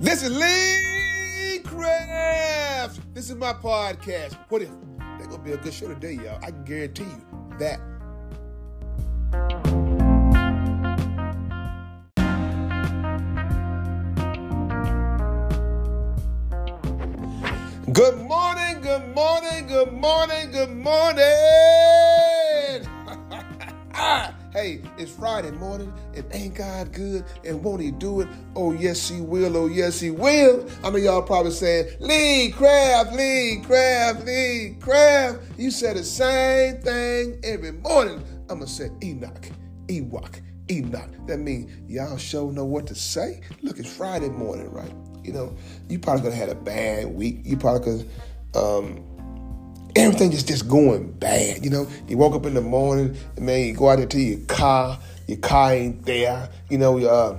This is Lee Craft. This is my podcast. What if? They're gonna be a good show today, y'all. I can guarantee you that. Good morning, good morning, good morning, good morning. Hey, it's Friday morning and ain't God good and won't he do it? Oh, yes, he will. Oh, yes, he will. I know y'all probably saying, Lee Craft, Lee Craft, Lee Craft. You said the same thing every morning. I'm going to say Enoch, Ewok, Enoch. That means y'all sure know what to say. Look, it's Friday morning, right? You know, you probably could have had a bad week. You probably could, um, everything is just going bad. You know, you woke up in the morning and man, you go out there to your car, your car ain't there. You know, uh,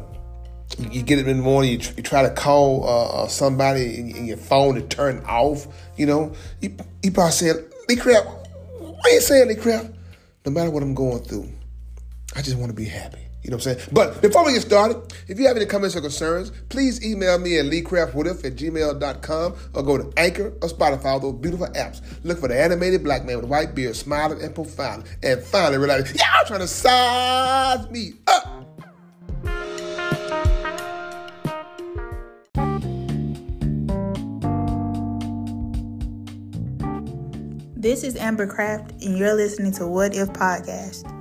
you get up in the morning, you, tr- you try to call uh, uh, somebody and, and your phone to turn off. You know, you, you probably said, Lee Craft, why you saying Lee Craft? No matter what I'm going through, I just want to be happy. You know what I'm saying? But before we get started, if you have any comments or concerns, please email me at leecraftwhatif at gmail.com or go to Anchor or Spotify, all those beautiful apps. Look for the animated black man with white beard, smiling and profiling. And finally realize, y'all trying to size me up. This is Amber Craft, and you're listening to What If Podcast.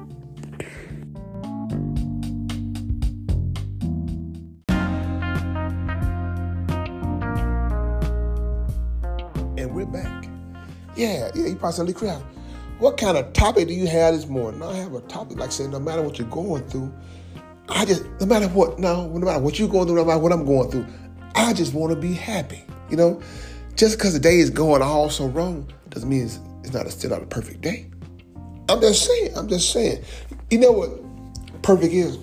We're back. Yeah, yeah, you probably say, Lee Craft, what kind of topic do you have this morning? I have a topic like saying, no matter what you're going through, I just, no matter what, no, no matter what you're going through, no matter what I'm going through, I just want to be happy. You know, just because the day is going all so wrong doesn't mean it's, it's not a, still not a perfect day. I'm just saying, I'm just saying. You know what perfect is?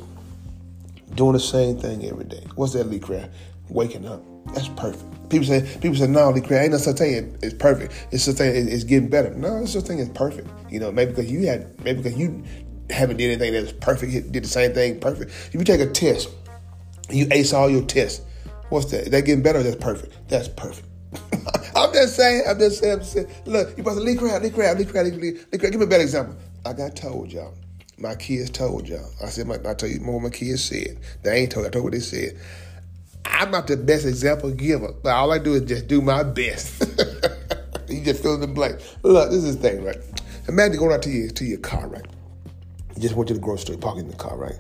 Doing the same thing every day. What's that, Lee Craft? Waking up. That's perfect. People say, people say, no, Lee Craft, ain't no such thing it's perfect. It's such thing it's getting better. No, it's such thing it's perfect. You know, maybe because you had, maybe because you haven't did anything that's perfect, did the same thing perfect. If you take a test, you ace all your tests, what's that? That getting better? That's perfect. That's perfect. I'm just saying, I'm just saying, I'm just saying. Look, you Crab, Lee Craft, Lee Craft, Lee, Lee, Lee Craft. Give me a better example. I told y'all, my kids told y'all. I said, my, I tell you more what my kids said. They ain't told, I told what they said. I'm not the best example giver, but all I do is just do my best. you just fill in the blank. Look, this is the thing, right? Imagine going out to your to your car, right? You just went to the grocery store, parking the car, right?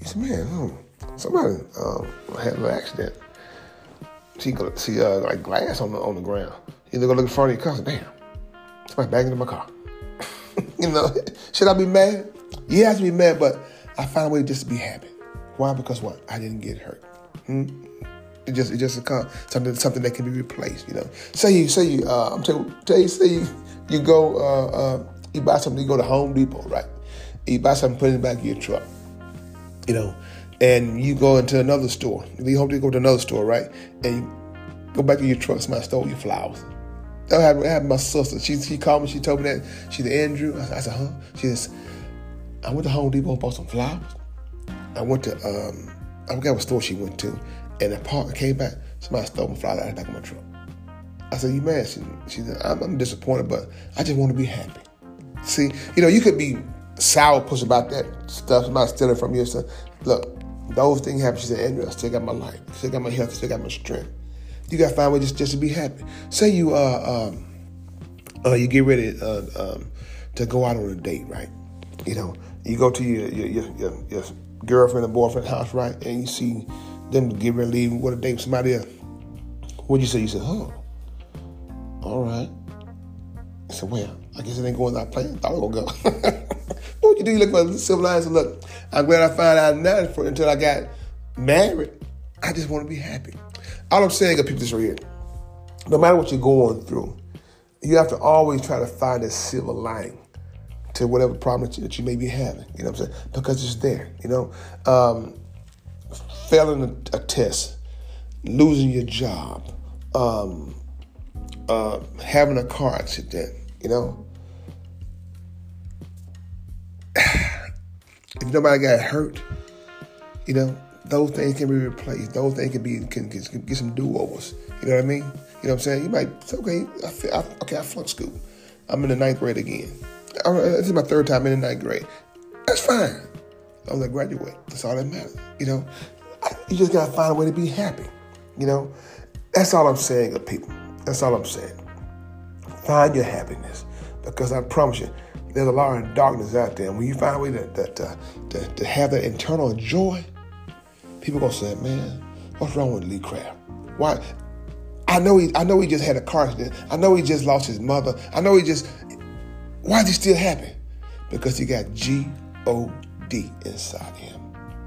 You said, man, hmm, somebody um, had an accident. See, see uh, like glass on the on the ground. You look in front of your car. Damn, somebody bagged into my car. you know, should I be mad? You have to be mad, but I find a way just to be happy. Why? Because what? I didn't get hurt. It just it just a something something that can be replaced. You know, say you say you uh, I'm tell, tell you say you, you go uh, uh, you buy something. You go to Home Depot, right? You buy something, put it in the back of your truck. You know, and you go into another store. You hope to go to another store, right? And you go back to your truck. Somebody stole your flowers. That happened, happened my sister. She she called me. She told me that. She said, Andrew. I, I said, huh? She says, I went to Home Depot and bought some flowers. I went to um, I forgot what store she went to, and the park came back. Somebody stole my flowers out of the back of my truck. I said, you mad? She, she said, I'm, I'm disappointed, but I just want to be happy. See, you know, you could be sourpuss about that stuff, somebody stealing from you. So, look, those things happen. She said, Andrew, I still got my life, still got my health, still got my strength. You got to find a way just, just to be happy. Say you uh um uh you get ready uh, um, to go out on a date, right? You know, you go to your your your, your, your girlfriend or boyfriend house, right? And you see them to leave and go to date with somebody else. What'd you say? You said, huh. all right. I said, well, I guess it ain't going that plan. Thought it would go. what you do? You look for and look. I'm glad I found out now for, until I got married. I just want to be happy. All I'm saying, people, this right here. No matter what you're going through, you have to always try to find a silver lining to whatever problem that you, that you may be having. You know what I'm saying? Because it's there. You know, um, failing a, a, test, losing your job, um, uh, having a car accident. You know, if nobody got hurt, you know, those things can be replaced. Those things can be can, can, can get some do overs. You know what I mean? You know what I'm saying? You might okay, I feel, I, okay, I flunked school. I'm in the ninth grade again. This is my third time in the ninth grade. That's fine. As long as I graduate, that's all that matters. You know, you just gotta find a way to be happy. You know, that's all I'm saying, good people. That's all I'm saying. Find your happiness, because I promise you, there's a lot of darkness out there. And when you find a way that uh, to, to have that internal joy, people gonna say, "Man, what's wrong with Lee Craft? Why?" I know he. I know he just had a car accident. I know he just lost his mother. I know he just. Why is he still happy? Because he got G O D inside him.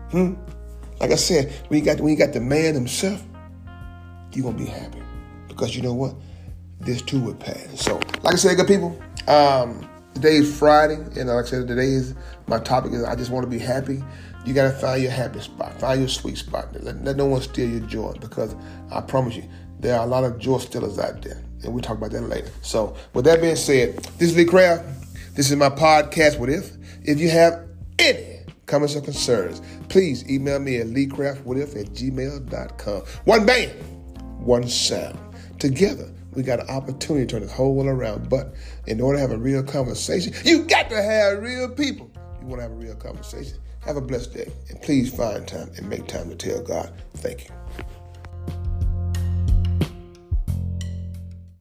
Hmm. Like I said, when you got when you got the man himself, you're gonna be happy because you know what? This too will pass. So, like I said, good people. Um, today is Friday, and like I said, today is my topic is I just want to be happy. You gotta find your happy spot, find your sweet spot. Let, let no one steal your joy because I promise you, there are a lot of joy stealers out there, and we'll talk about that later. So, with that being said, this is Lee Craft. This is my podcast. What if? If you have any comments or concerns, please email me at leecraftwhatif at gmail.com. One band, one sound. Together, we got an opportunity to turn this whole world around. But in order to have a real conversation, you got to have real people. You want to have a real conversation. Have a blessed day. And please find time and make time to tell God, thank you.